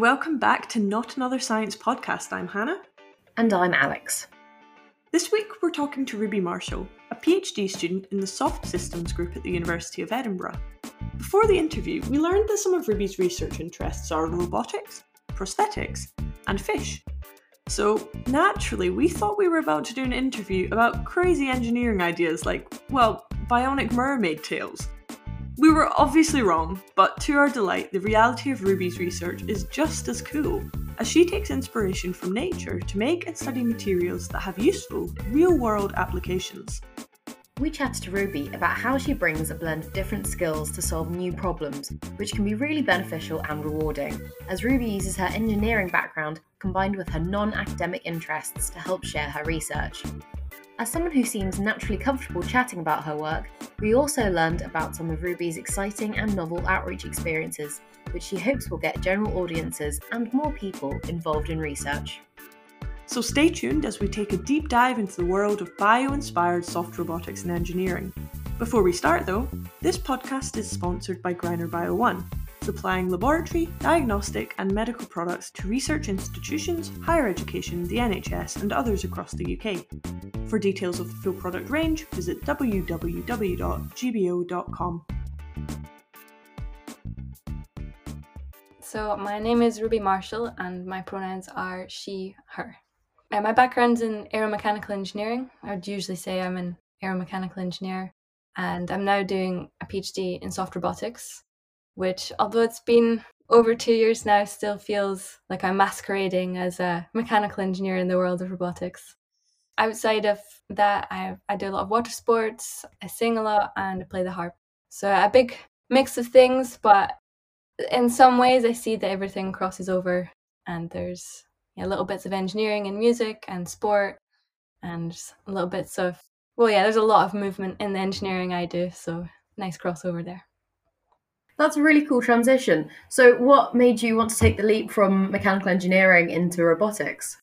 Welcome back to Not Another Science podcast. I'm Hannah. And I'm Alex. This week we're talking to Ruby Marshall, a PhD student in the Soft Systems group at the University of Edinburgh. Before the interview, we learned that some of Ruby's research interests are robotics, prosthetics, and fish. So, naturally, we thought we were about to do an interview about crazy engineering ideas like, well, bionic mermaid tails. We were obviously wrong, but to our delight, the reality of Ruby's research is just as cool, as she takes inspiration from nature to make and study materials that have useful, real world applications. We chatted to Ruby about how she brings a blend of different skills to solve new problems, which can be really beneficial and rewarding, as Ruby uses her engineering background combined with her non academic interests to help share her research. As someone who seems naturally comfortable chatting about her work, we also learned about some of Ruby's exciting and novel outreach experiences, which she hopes will get general audiences and more people involved in research. So stay tuned as we take a deep dive into the world of bio inspired soft robotics and engineering. Before we start though, this podcast is sponsored by Greiner Bio One, supplying laboratory, diagnostic, and medical products to research institutions, higher education, the NHS, and others across the UK. For details of the full product range, visit www.gbo.com. So, my name is Ruby Marshall, and my pronouns are she, her. Uh, my background's in aeromechanical engineering. I would usually say I'm an aeromechanical engineer, and I'm now doing a PhD in soft robotics, which, although it's been over two years now, still feels like I'm masquerading as a mechanical engineer in the world of robotics outside of that, I, I do a lot of water sports, I sing a lot, and I play the harp. So a big mix of things, but in some ways, I see that everything crosses over, and there's yeah, little bits of engineering and music and sport, and little bits of well, yeah, there's a lot of movement in the engineering I do, so nice crossover there. That's a really cool transition. So, what made you want to take the leap from mechanical engineering into robotics?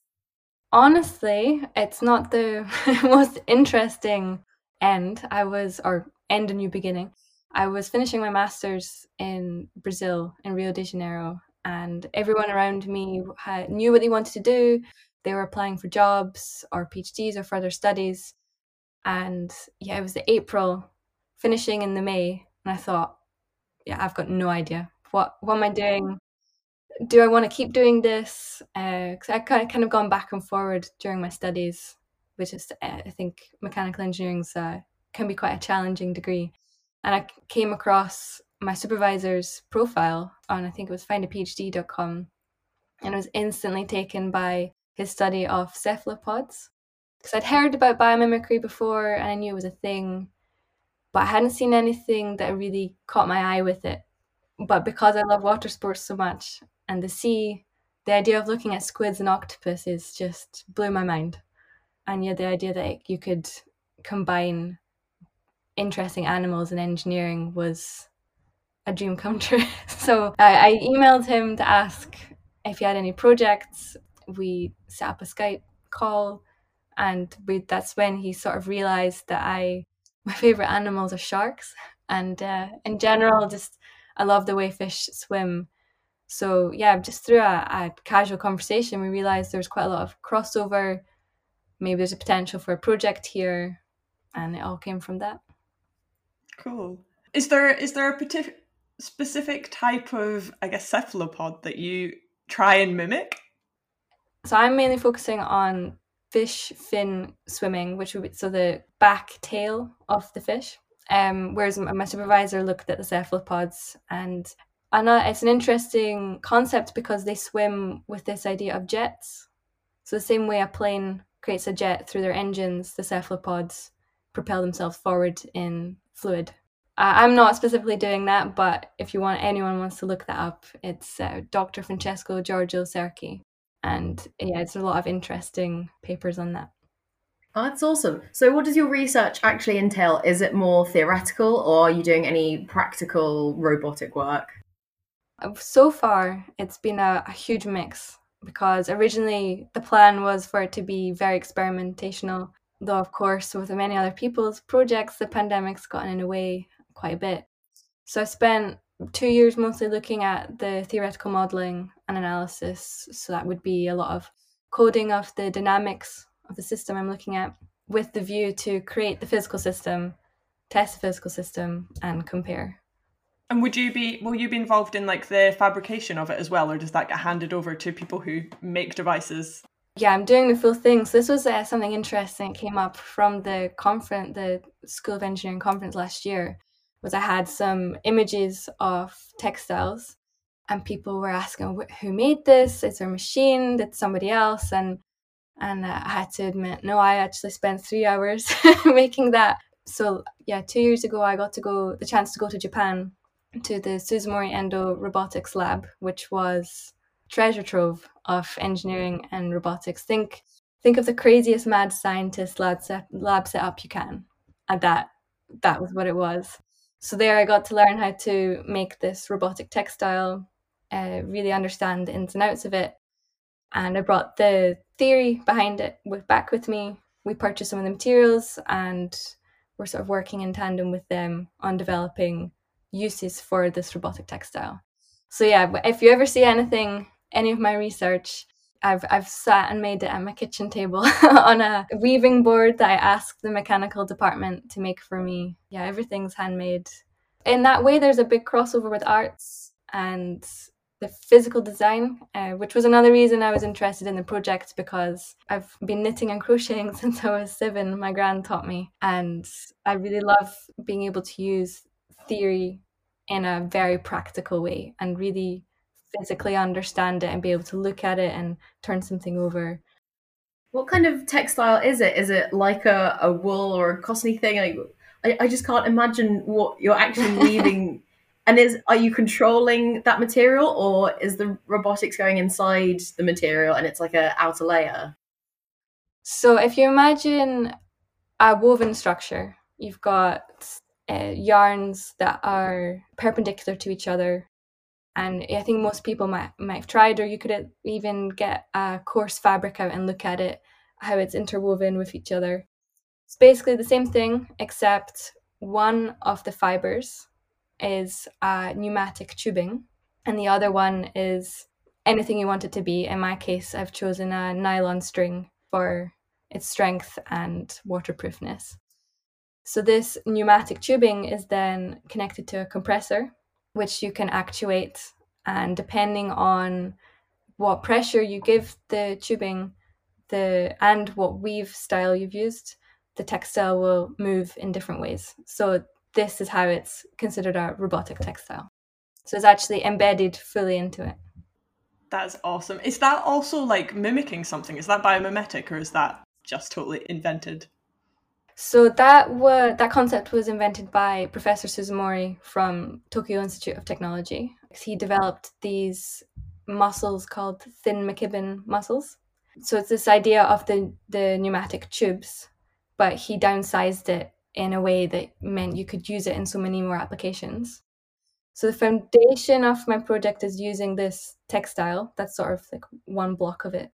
Honestly, it's not the most interesting end. I was, or end a new beginning. I was finishing my master's in Brazil, in Rio de Janeiro, and everyone around me had, knew what they wanted to do. They were applying for jobs or PhDs or further studies. And yeah, it was the April, finishing in the May. And I thought, yeah, I've got no idea. What, what am I doing? Do I want to keep doing this? Because uh, I kind of, kind of gone back and forward during my studies, which is uh, I think mechanical engineering uh, can be quite a challenging degree. And I came across my supervisor's profile on I think it was findaphd.com, and I was instantly taken by his study of cephalopods. Because I'd heard about biomimicry before and I knew it was a thing, but I hadn't seen anything that really caught my eye with it but because I love water sports so much, and the sea, the idea of looking at squids and octopuses just blew my mind. And yeah, the idea that you could combine interesting animals and engineering was a dream come true. so I, I emailed him to ask if he had any projects. We set up a Skype call, and we, that's when he sort of realized that I my favorite animals are sharks, and uh, in general, just I love the way fish swim so yeah, just through a, a casual conversation, we realized there's quite a lot of crossover. Maybe there's a potential for a project here, and it all came from that. Cool. Is there is there a partic- specific type of I guess cephalopod that you try and mimic? So I'm mainly focusing on fish fin swimming, which would be so the back tail of the fish. Um, whereas my supervisor looked at the cephalopods and and it's an interesting concept because they swim with this idea of jets. So the same way a plane creates a jet through their engines, the cephalopods propel themselves forward in fluid. Uh, I'm not specifically doing that, but if you want, anyone wants to look that up, it's uh, Dr. Francesco Giorgio Serchi, and yeah, it's a lot of interesting papers on that. Oh, that's awesome. So, what does your research actually entail? Is it more theoretical, or are you doing any practical robotic work? Uh, so far, it's been a, a huge mix because originally the plan was for it to be very experimentational, though, of course, with many other people's projects, the pandemic's gotten in the way quite a bit. So I spent two years mostly looking at the theoretical modeling and analysis. So that would be a lot of coding of the dynamics of the system I'm looking at with the view to create the physical system, test the physical system, and compare. And would you be will you be involved in like the fabrication of it as well, or does that get handed over to people who make devices? Yeah, I'm doing the full thing. So this was uh, something interesting that came up from the conference, the School of Engineering conference last year. Was I had some images of textiles, and people were asking who made this. Is there a machine? Did somebody else? And and uh, I had to admit, no, I actually spent three hours making that. So yeah, two years ago, I got to go the chance to go to Japan to the Suzumori Endo Robotics Lab, which was treasure trove of engineering and robotics. Think think of the craziest mad scientist lab set, lab setup you can, and that that was what it was. So there, I got to learn how to make this robotic textile, uh, really understand the ins and outs of it, and I brought the theory behind it with, back with me. We purchased some of the materials, and we're sort of working in tandem with them on developing uses for this robotic textile. So yeah, if you ever see anything, any of my research, I've I've sat and made it at my kitchen table on a weaving board that I asked the mechanical department to make for me. Yeah, everything's handmade. In that way, there's a big crossover with arts and the physical design, uh, which was another reason I was interested in the project because I've been knitting and crocheting since I was seven. My grand taught me, and I really love being able to use theory in a very practical way and really physically understand it and be able to look at it and turn something over. What kind of textile is it? Is it like a, a wool or a cotton thing? I, I just can't imagine what you're actually weaving. And is are you controlling that material, or is the robotics going inside the material and it's like a outer layer? So if you imagine a woven structure, you've got uh, yarns that are perpendicular to each other. And I think most people might might have tried, or you could even get a coarse fabric out and look at it, how it's interwoven with each other. It's basically the same thing, except one of the fibers is a pneumatic tubing, and the other one is anything you want it to be. In my case, I've chosen a nylon string for its strength and waterproofness. So this pneumatic tubing is then connected to a compressor, which you can actuate. And depending on what pressure you give the tubing, the and what weave style you've used, the textile will move in different ways. So this is how it's considered a robotic textile. So it's actually embedded fully into it. That's awesome. Is that also like mimicking something? Is that biomimetic or is that just totally invented? So that was that concept was invented by Professor Suzumori from Tokyo Institute of Technology. He developed these muscles called thin McKibben muscles. So it's this idea of the the pneumatic tubes, but he downsized it in a way that meant you could use it in so many more applications. So the foundation of my project is using this textile. That's sort of like one block of it.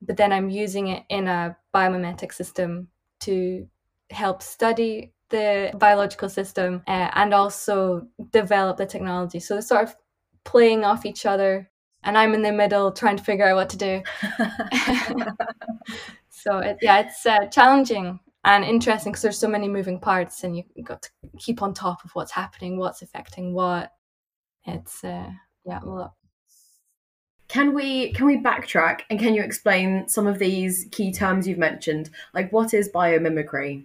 But then I'm using it in a biomimetic system to help study the biological system uh, and also develop the technology. So they're sort of playing off each other, and I'm in the middle trying to figure out what to do. so it, yeah, it's uh, challenging and interesting because there's so many moving parts, and you got to keep on top of what's happening, what's affecting what. It's uh, yeah, well, can we can we backtrack and can you explain some of these key terms you've mentioned? Like what is biomimicry?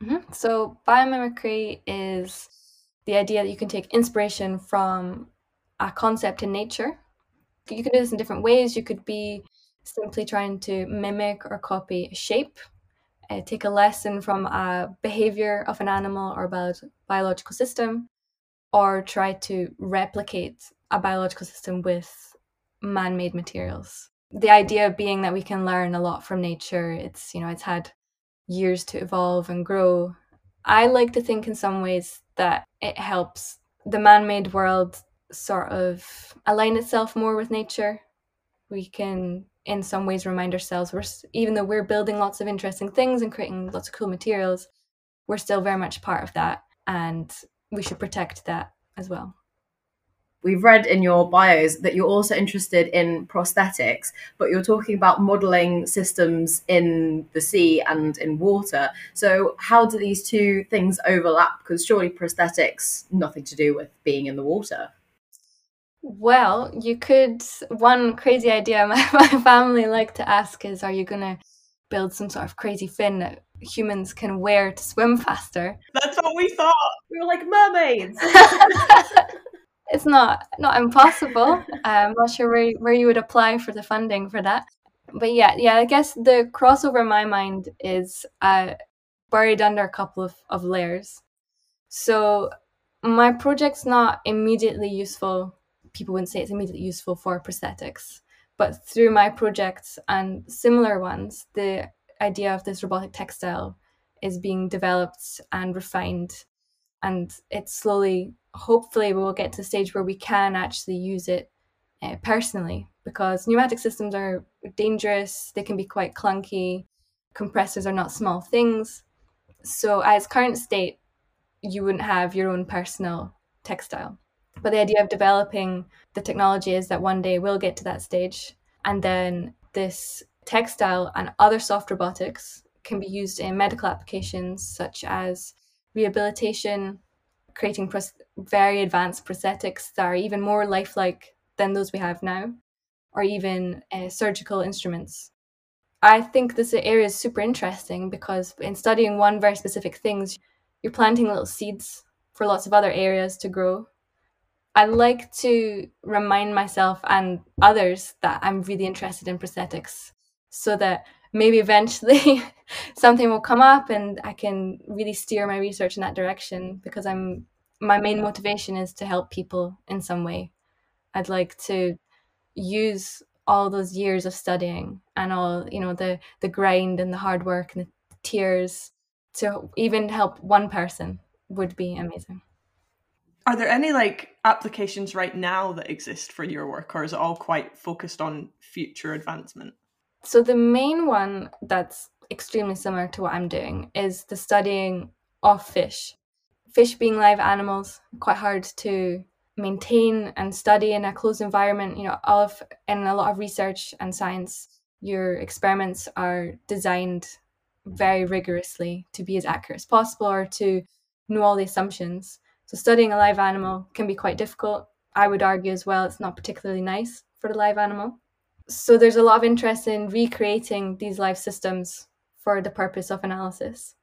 Mm-hmm. So biomimicry is the idea that you can take inspiration from a concept in nature. You can do this in different ways. You could be simply trying to mimic or copy a shape, uh, take a lesson from a behavior of an animal or bio- biological system, or try to replicate a biological system with man made materials. The idea being that we can learn a lot from nature. It's, you know, it's had years to evolve and grow. I like to think in some ways that it helps the man made world sort of align itself more with nature. We can, in some ways, remind ourselves we're, even though we're building lots of interesting things and creating lots of cool materials, we're still very much part of that. And we should protect that as well. We've read in your bios that you're also interested in prosthetics, but you're talking about modeling systems in the sea and in water. So, how do these two things overlap? Because surely prosthetics nothing to do with being in the water. Well, you could. One crazy idea my, my family like to ask is Are you going to build some sort of crazy fin that humans can wear to swim faster? That's what we thought. We were like mermaids. it's not not impossible. I'm not sure where, where you would apply for the funding for that. But yeah, yeah, I guess the crossover in my mind is uh, buried under a couple of, of layers. So my project's not immediately useful people wouldn't say it's immediately useful for prosthetics. But through my projects and similar ones, the idea of this robotic textile is being developed and refined. And it's slowly, hopefully, we will get to the stage where we can actually use it uh, personally because pneumatic systems are dangerous, they can be quite clunky, compressors are not small things. So, as current state, you wouldn't have your own personal textile. But the idea of developing the technology is that one day we'll get to that stage. And then this textile and other soft robotics can be used in medical applications such as rehabilitation, creating pros- very advanced prosthetics that are even more lifelike than those we have now, or even uh, surgical instruments. I think this area is super interesting because in studying one very specific things, you're planting little seeds for lots of other areas to grow I like to remind myself and others that I'm really interested in prosthetics so that maybe eventually something will come up and I can really steer my research in that direction because I'm my main motivation is to help people in some way. I'd like to use all those years of studying and all, you know, the the grind and the hard work and the tears to even help one person would be amazing. Are there any like applications right now that exist for your work, or is it all quite focused on future advancement? So the main one that's extremely similar to what I'm doing is the studying of fish. Fish being live animals, quite hard to maintain and study in a closed environment. You know, all of in a lot of research and science, your experiments are designed very rigorously to be as accurate as possible or to know all the assumptions. So studying a live animal can be quite difficult. I would argue as well it's not particularly nice for the live animal. So there's a lot of interest in recreating these live systems for the purpose of analysis.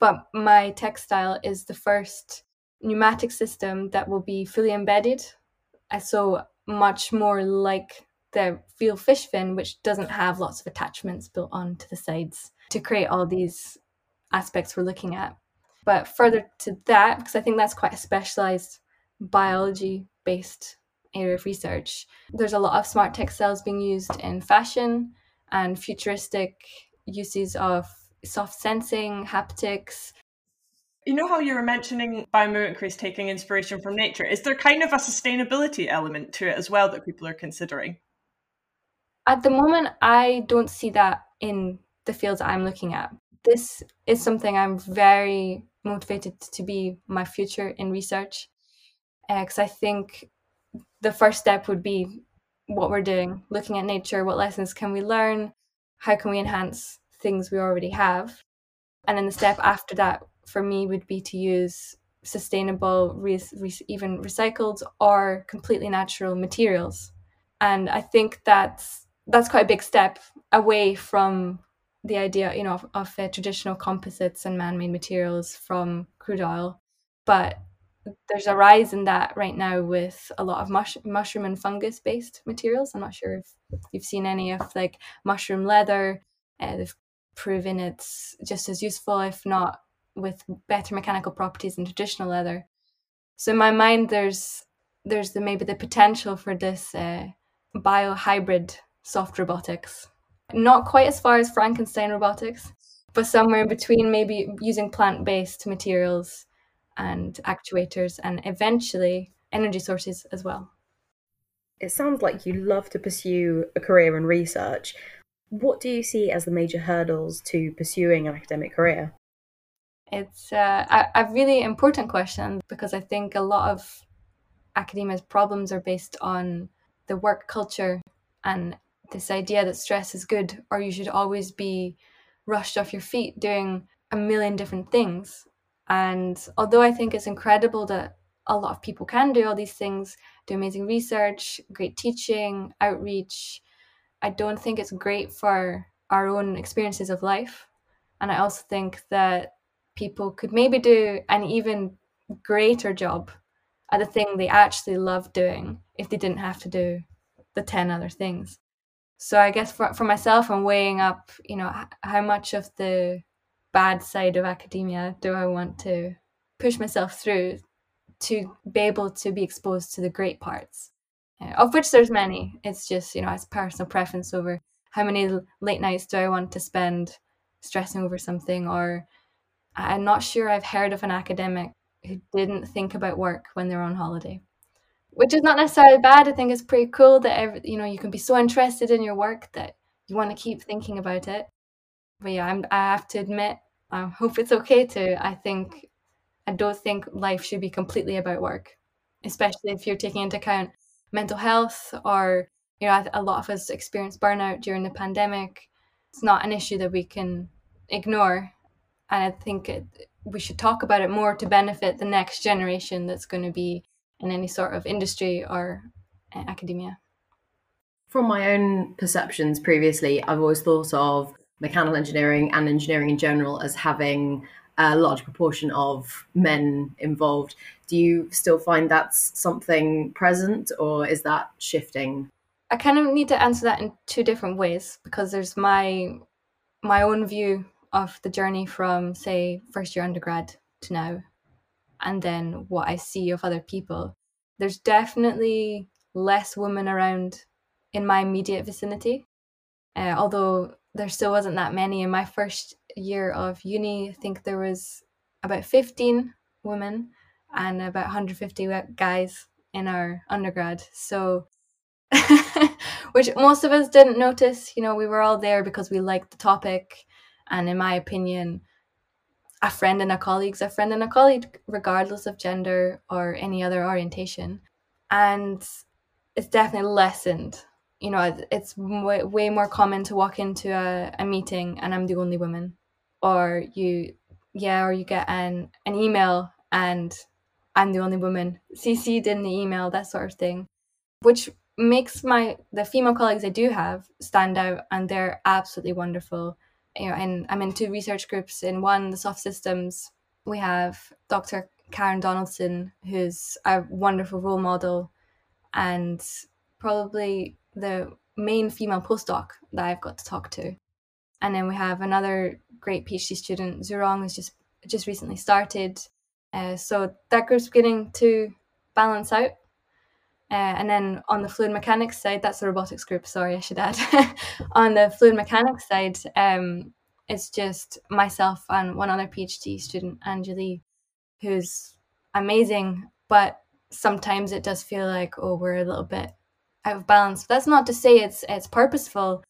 But my textile is the first pneumatic system that will be fully embedded, so much more like the real fish fin, which doesn't have lots of attachments built onto the sides to create all these aspects we're looking at. But further to that, because I think that's quite a specialized biology based area of research, there's a lot of smart textiles being used in fashion and futuristic uses of soft sensing, haptics. You know how you were mentioning biomimicry is taking inspiration from nature? Is there kind of a sustainability element to it as well that people are considering? At the moment, I don't see that in the fields I'm looking at. This is something I'm very motivated to be my future in research because uh, I think the first step would be what we're doing, looking at nature, what lessons can we learn, how can we enhance things we already have. And then the step after that for me would be to use sustainable, re- re- even recycled or completely natural materials. And I think that's that's quite a big step away from the idea, you know, of, of uh, traditional composites and man-made materials from crude oil, but there's a rise in that right now with a lot of mush- mushroom and fungus based materials. I'm not sure if you've seen any of like mushroom leather. Uh, they've proven it's just as useful, if not with better mechanical properties than traditional leather. So in my mind, there's there's the maybe the potential for this uh, biohybrid soft robotics not quite as far as Frankenstein robotics, but somewhere in between, maybe using plant based materials and actuators and eventually energy sources as well. It sounds like you love to pursue a career in research. What do you see as the major hurdles to pursuing an academic career? It's uh, a, a really important question because I think a lot of academia's problems are based on the work culture and this idea that stress is good or you should always be rushed off your feet doing a million different things. And although I think it's incredible that a lot of people can do all these things, do amazing research, great teaching, outreach, I don't think it's great for our own experiences of life. And I also think that people could maybe do an even greater job at the thing they actually love doing if they didn't have to do the 10 other things. So I guess for, for myself, I'm weighing up, you know, how much of the bad side of academia do I want to push myself through to be able to be exposed to the great parts, uh, of which there's many. It's just, you know, it's personal preference over how many late nights do I want to spend stressing over something, or I'm not sure I've heard of an academic who didn't think about work when they're on holiday which is not necessarily bad. I think it's pretty cool that every, you know you can be so interested in your work that you want to keep thinking about it. But yeah, I'm, I have to admit, I hope it's okay to. I think I don't think life should be completely about work, especially if you're taking into account mental health or you know a lot of us experienced burnout during the pandemic. It's not an issue that we can ignore, and I think it, we should talk about it more to benefit the next generation that's going to be in any sort of industry or uh, academia. From my own perceptions previously, I've always thought of mechanical engineering and engineering in general as having a large proportion of men involved. Do you still find that's something present or is that shifting? I kind of need to answer that in two different ways because there's my my own view of the journey from say first year undergrad to now and then what I see of other people. There's definitely less women around in my immediate vicinity, uh, although there still wasn't that many. In my first year of uni, I think there was about 15 women and about 150 guys in our undergrad. So, which most of us didn't notice. You know, we were all there because we liked the topic. And in my opinion, a friend and a colleague's a friend and a colleague, regardless of gender or any other orientation. And it's definitely lessened. You know, it's way, way more common to walk into a, a meeting and I'm the only woman. Or you, yeah, or you get an, an email and I'm the only woman CC'd in the email, that sort of thing, which makes my the female colleagues I do have stand out and they're absolutely wonderful you know, and I'm in two research groups. In one, the soft systems, we have Dr. Karen Donaldson, who's a wonderful role model and probably the main female postdoc that I've got to talk to. And then we have another great PhD student, Zurong, who's just just recently started. Uh, so that group's beginning to balance out. Uh, and then on the fluid mechanics side, that's the robotics group. Sorry, I should add. on the fluid mechanics side, um, it's just myself and one other PhD student, Anjali, who's amazing. But sometimes it does feel like, oh, we're a little bit out of balance. But that's not to say it's it's purposeful.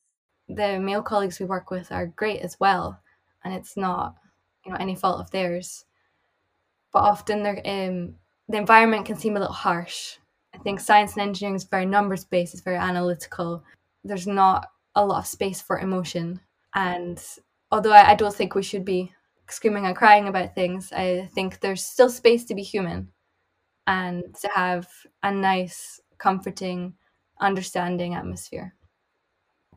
The male colleagues we work with are great as well, and it's not you know any fault of theirs. But often, um, the environment can seem a little harsh I think science and engineering is very numbers based, it's very analytical. There's not a lot of space for emotion. And although I, I don't think we should be screaming and crying about things, I think there's still space to be human and to have a nice, comforting, understanding atmosphere.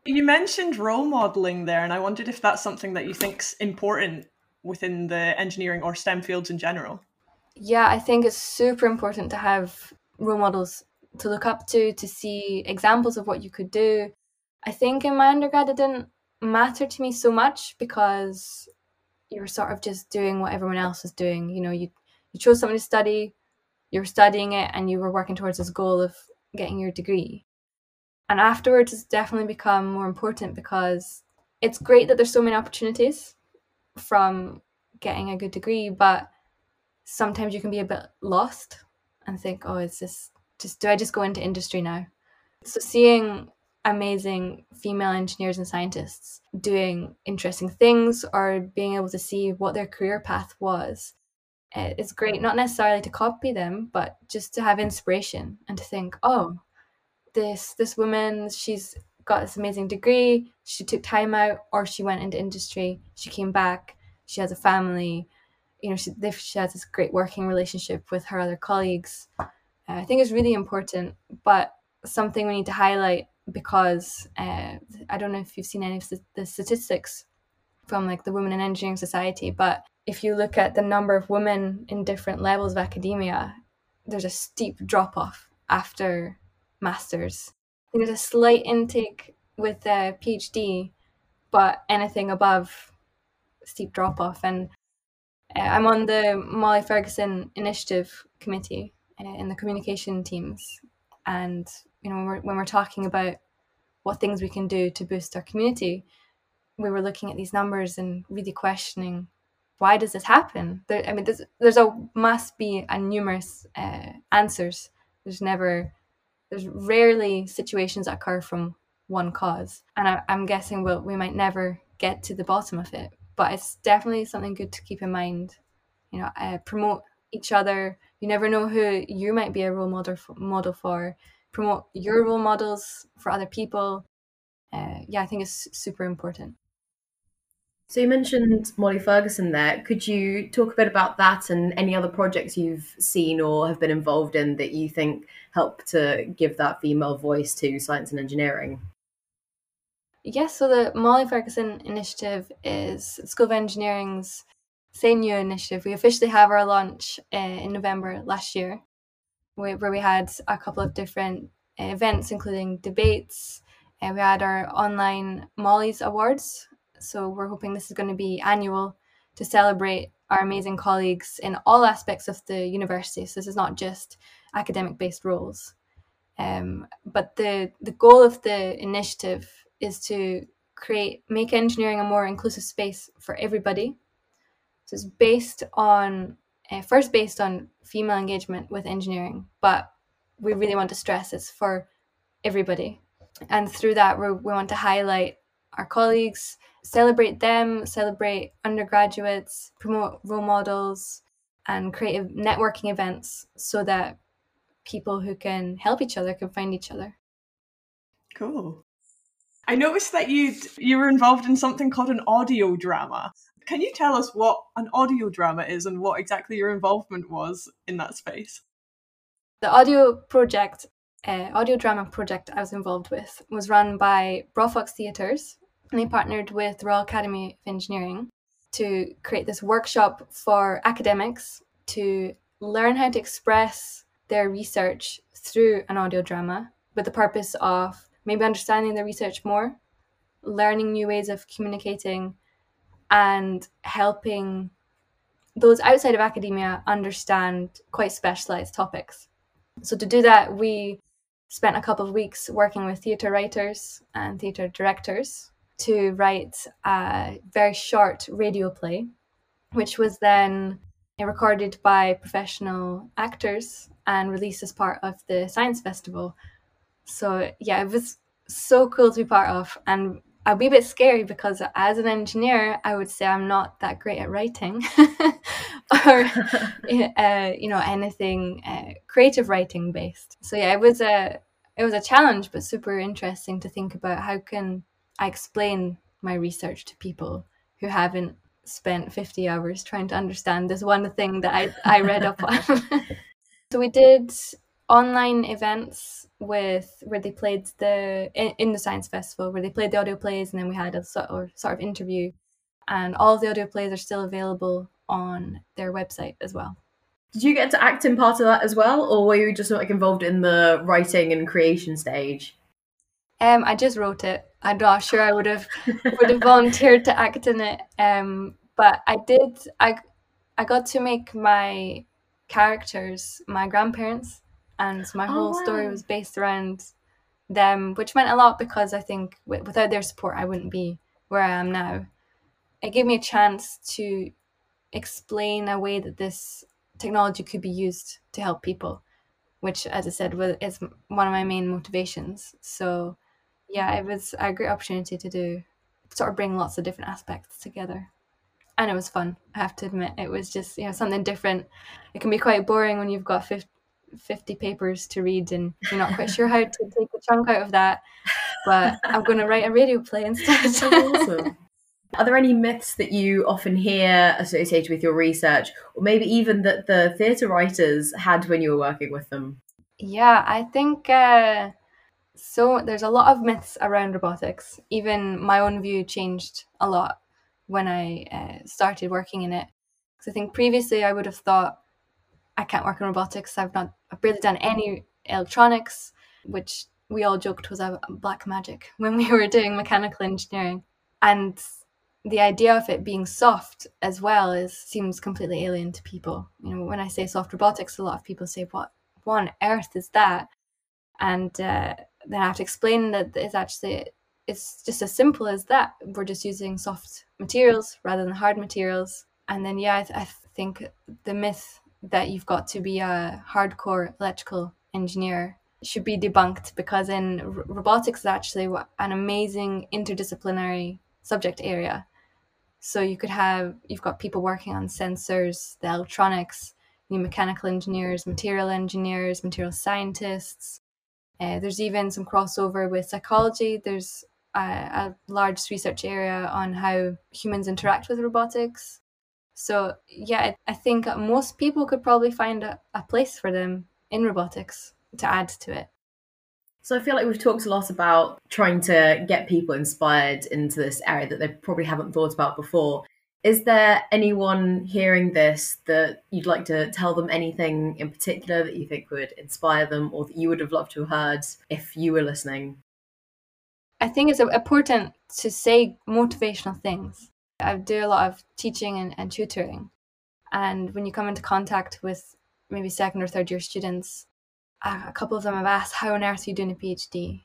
You mentioned role modeling there, and I wondered if that's something that you think's important within the engineering or STEM fields in general. Yeah, I think it's super important to have role models to look up to, to see examples of what you could do. I think in my undergrad it didn't matter to me so much because you were sort of just doing what everyone else was doing. You know, you you chose something to study, you were studying it, and you were working towards this goal of getting your degree. And afterwards, it's definitely become more important because it's great that there's so many opportunities from getting a good degree, but sometimes you can be a bit lost and think, oh, it's just, just do I just go into industry now? So seeing amazing female engineers and scientists doing interesting things or being able to see what their career path was uh, it's great not necessarily to copy them, but just to have inspiration and to think, oh, this this woman, she's got this amazing degree, she took time out, or she went into industry, she came back, she has a family, you know, she, she has this great working relationship with her other colleagues. Uh, I think it's really important, but something we need to highlight because uh, I don't know if you've seen any of the statistics from like the Women in Engineering Society, but if you look at the number of women in different levels of academia, there's a steep drop off after masters. There's a slight intake with a PhD, but anything above steep drop off. And I'm on the Molly Fergusson Initiative Committee uh, in the communication teams, and you know when we're when we're talking about what things we can do to boost our community, we were looking at these numbers and really questioning why does this happen? There, I mean, there's there's a must be a numerous uh, answers. There's never, there's rarely situations that occur from one cause, and I, am guessing we'll, we might never get to the bottom of it. But it's definitely something good to keep in mind. You know, uh, promote each other. You never know who you might be a role model for, model for. Promote your role models for other people. Uh, yeah, I think it's super important. So you mentioned Molly Fergusson there. Could you talk a bit about that and any other projects you've seen or have been involved in that you think help to give that female voice to science and engineering? Yes, so the Molly Fergusson initiative is School of Engineering's New initiative. We officially have our launch uh, in November last year, where we had a couple of different events, including debates. Uh, we had our online Molly's Awards, so we're hoping this is going to be annual to celebrate our amazing colleagues in all aspects of the university. So this is not just academic based roles. Um, but the the goal of the initiative is to create make engineering a more inclusive space for everybody. So it's based on uh, first based on female engagement with engineering, but we really want to stress it's for everybody. And through that, we we want to highlight our colleagues, celebrate them, celebrate undergraduates, promote role models, and create networking events so that people who can help each other can find each other. Cool. I noticed that you you were involved in something called an audio drama. Can you tell us what an audio drama is and what exactly your involvement was in that space? The audio project, uh, audio drama project I was involved with, was run by Brofox Theatres, and they partnered with Royal Academy of Engineering to create this workshop for academics to learn how to express their research through an audio drama with the purpose of maybe understanding the research more, learning new ways of communicating, and helping those outside of academia understand quite specialized topics. So, to do that, we spent a couple of weeks working with theatre writers and theatre directors to write a very short radio play, which was then recorded by professional actors and released as part of the Science Festival. So, yeah, it was so cool to be part of. And I'd be a bit scary because as an engineer, I would say I'm not that great at writing or, uh, you know, anything uh, creative writing based. So, yeah, it was a. It was a challenge, but super interesting to think about how can I explain my research to people who haven't spent 50 hours trying to understand this one thing that I, I read up on. so we did online events with where they played the in, in, the science festival where they played the audio plays and then we had a sort of, sort of interview and all the audio plays are still available on their website as well did you get to act in part of that as well or were you just like involved in the writing and creation stage um, I just wrote it. I'm not sure I would have would have volunteered to act in it. Um, but I did. I I got to make my characters my grandparents, and my oh, whole wow. story was based around them, which meant a lot because I think w- without their support, I wouldn't be where I am now. It gave me a chance to explain a way that this technology could be used to help people, which, as I said, was is one of my main motivations. So yeah, it was a great opportunity to do sort of bring lots of different aspects together. and it was fun. I have to admit, it was just you know something different. It can be quite boring when you've got 50, 50 papers to read and you're not quite sure how to take a chunk out of that. But I'm going to write a radio play instead. awesome. Are there any myths that you often hear associated with your research, or maybe even that the theatre writers had when you were working with them? Yeah, I think uh, so. There's a lot of myths around robotics. Even my own view changed a lot when I uh, started working in it. Because I think previously I would have thought I can't work in robotics. I've not, I've barely done any electronics, which we all joked was a black magic when we were doing mechanical engineering. And the idea of it being soft as well is seems completely alien to people. You know, when I say soft robotics, a lot of people say, "What, what on earth is that?" And uh, then I have to explain that it's actually it's just as simple as that. We're just using soft materials rather than hard materials. And then, yeah, I, th- I think the myth that you've got to be a hardcore electrical engineer should be debunked because in r- robotics is actually an amazing interdisciplinary subject area so you could have you've got people working on sensors, the electronics, you mechanical engineers, material engineers, material scientists. Uh, there's even some crossover with psychology. There's a, a large research area on how humans interact with robotics. So yeah, I think most people could probably find a, a place for them in robotics to add to it. So I feel like we've talked a lot about trying to get people inspired into this area that they probably haven't thought about before. Is there anyone hearing this that you'd like to tell them anything in particular that you think would inspire them or that you would have loved to have heard if you were listening? I think it's important to say motivational things. I do a lot of teaching and, and tutoring. And when you come into contact with maybe second or third year students, a couple of them have asked, "How on earth are you doing a PhD?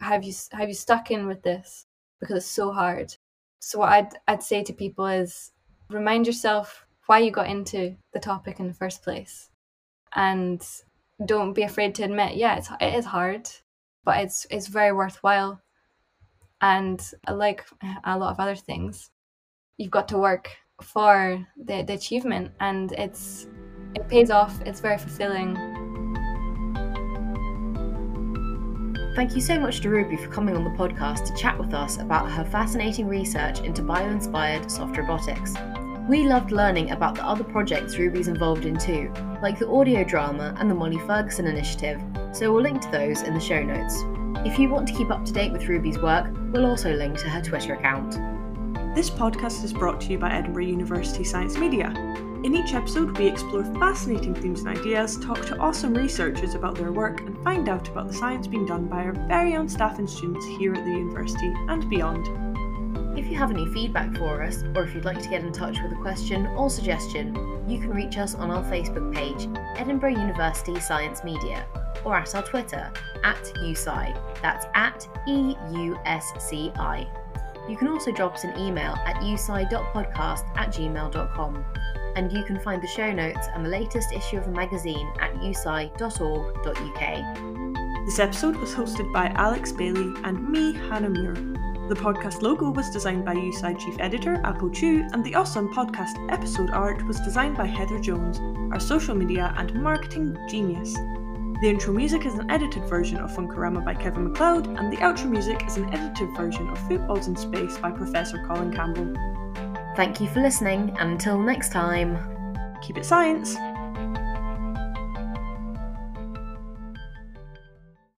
Have you have you stuck in with this because it's so hard?" So what I'd I'd say to people is remind yourself why you got into the topic in the first place, and don't be afraid to admit, yeah, it's it is hard, but it's it's very worthwhile. And uh, like uh, a lot of other things, you've got to work for the, the achievement, and it's it pays off. It's very fulfilling Thank you so much to Ruby for coming on the podcast to chat with us about her fascinating research into bio inspired soft robotics. We loved learning about the other projects Ruby's involved in too, like the audio drama and the Molly Fergusson initiative, so we'll link to those in the show notes. If you want to keep up to date with Ruby's work, we'll also link to her Twitter account. This podcast is brought to you by Edinburgh University Science Media. In each episode, we explore fascinating themes and ideas, talk to awesome researchers about their work, and find out about the science being done by our very own staff and students here at the university and beyond. If you have any feedback for us, or if you'd like to get in touch with a question or suggestion, you can reach us on our Facebook page, Edinburgh University Science Media, or at our Twitter, at EUSci. That's at E U S C I. You can also drop us an email at eusci.podcast at gmail.com and you can find the show notes and the latest issue of the magazine at eusci.org.uk. This episode was hosted by Alex Bailey and me, Hannah Muir. The podcast logo was designed by EUSci Chief Editor Apo Chu, and the awesome podcast episode art was designed by Heather Jones, our social media and marketing genius. The intro music is an edited version of Funkorama by Kevin MacLeod, and the outro music is an edited version of Footballs in Space by Professor Colin Campbell. Thank you for listening, and until next time, keep it science!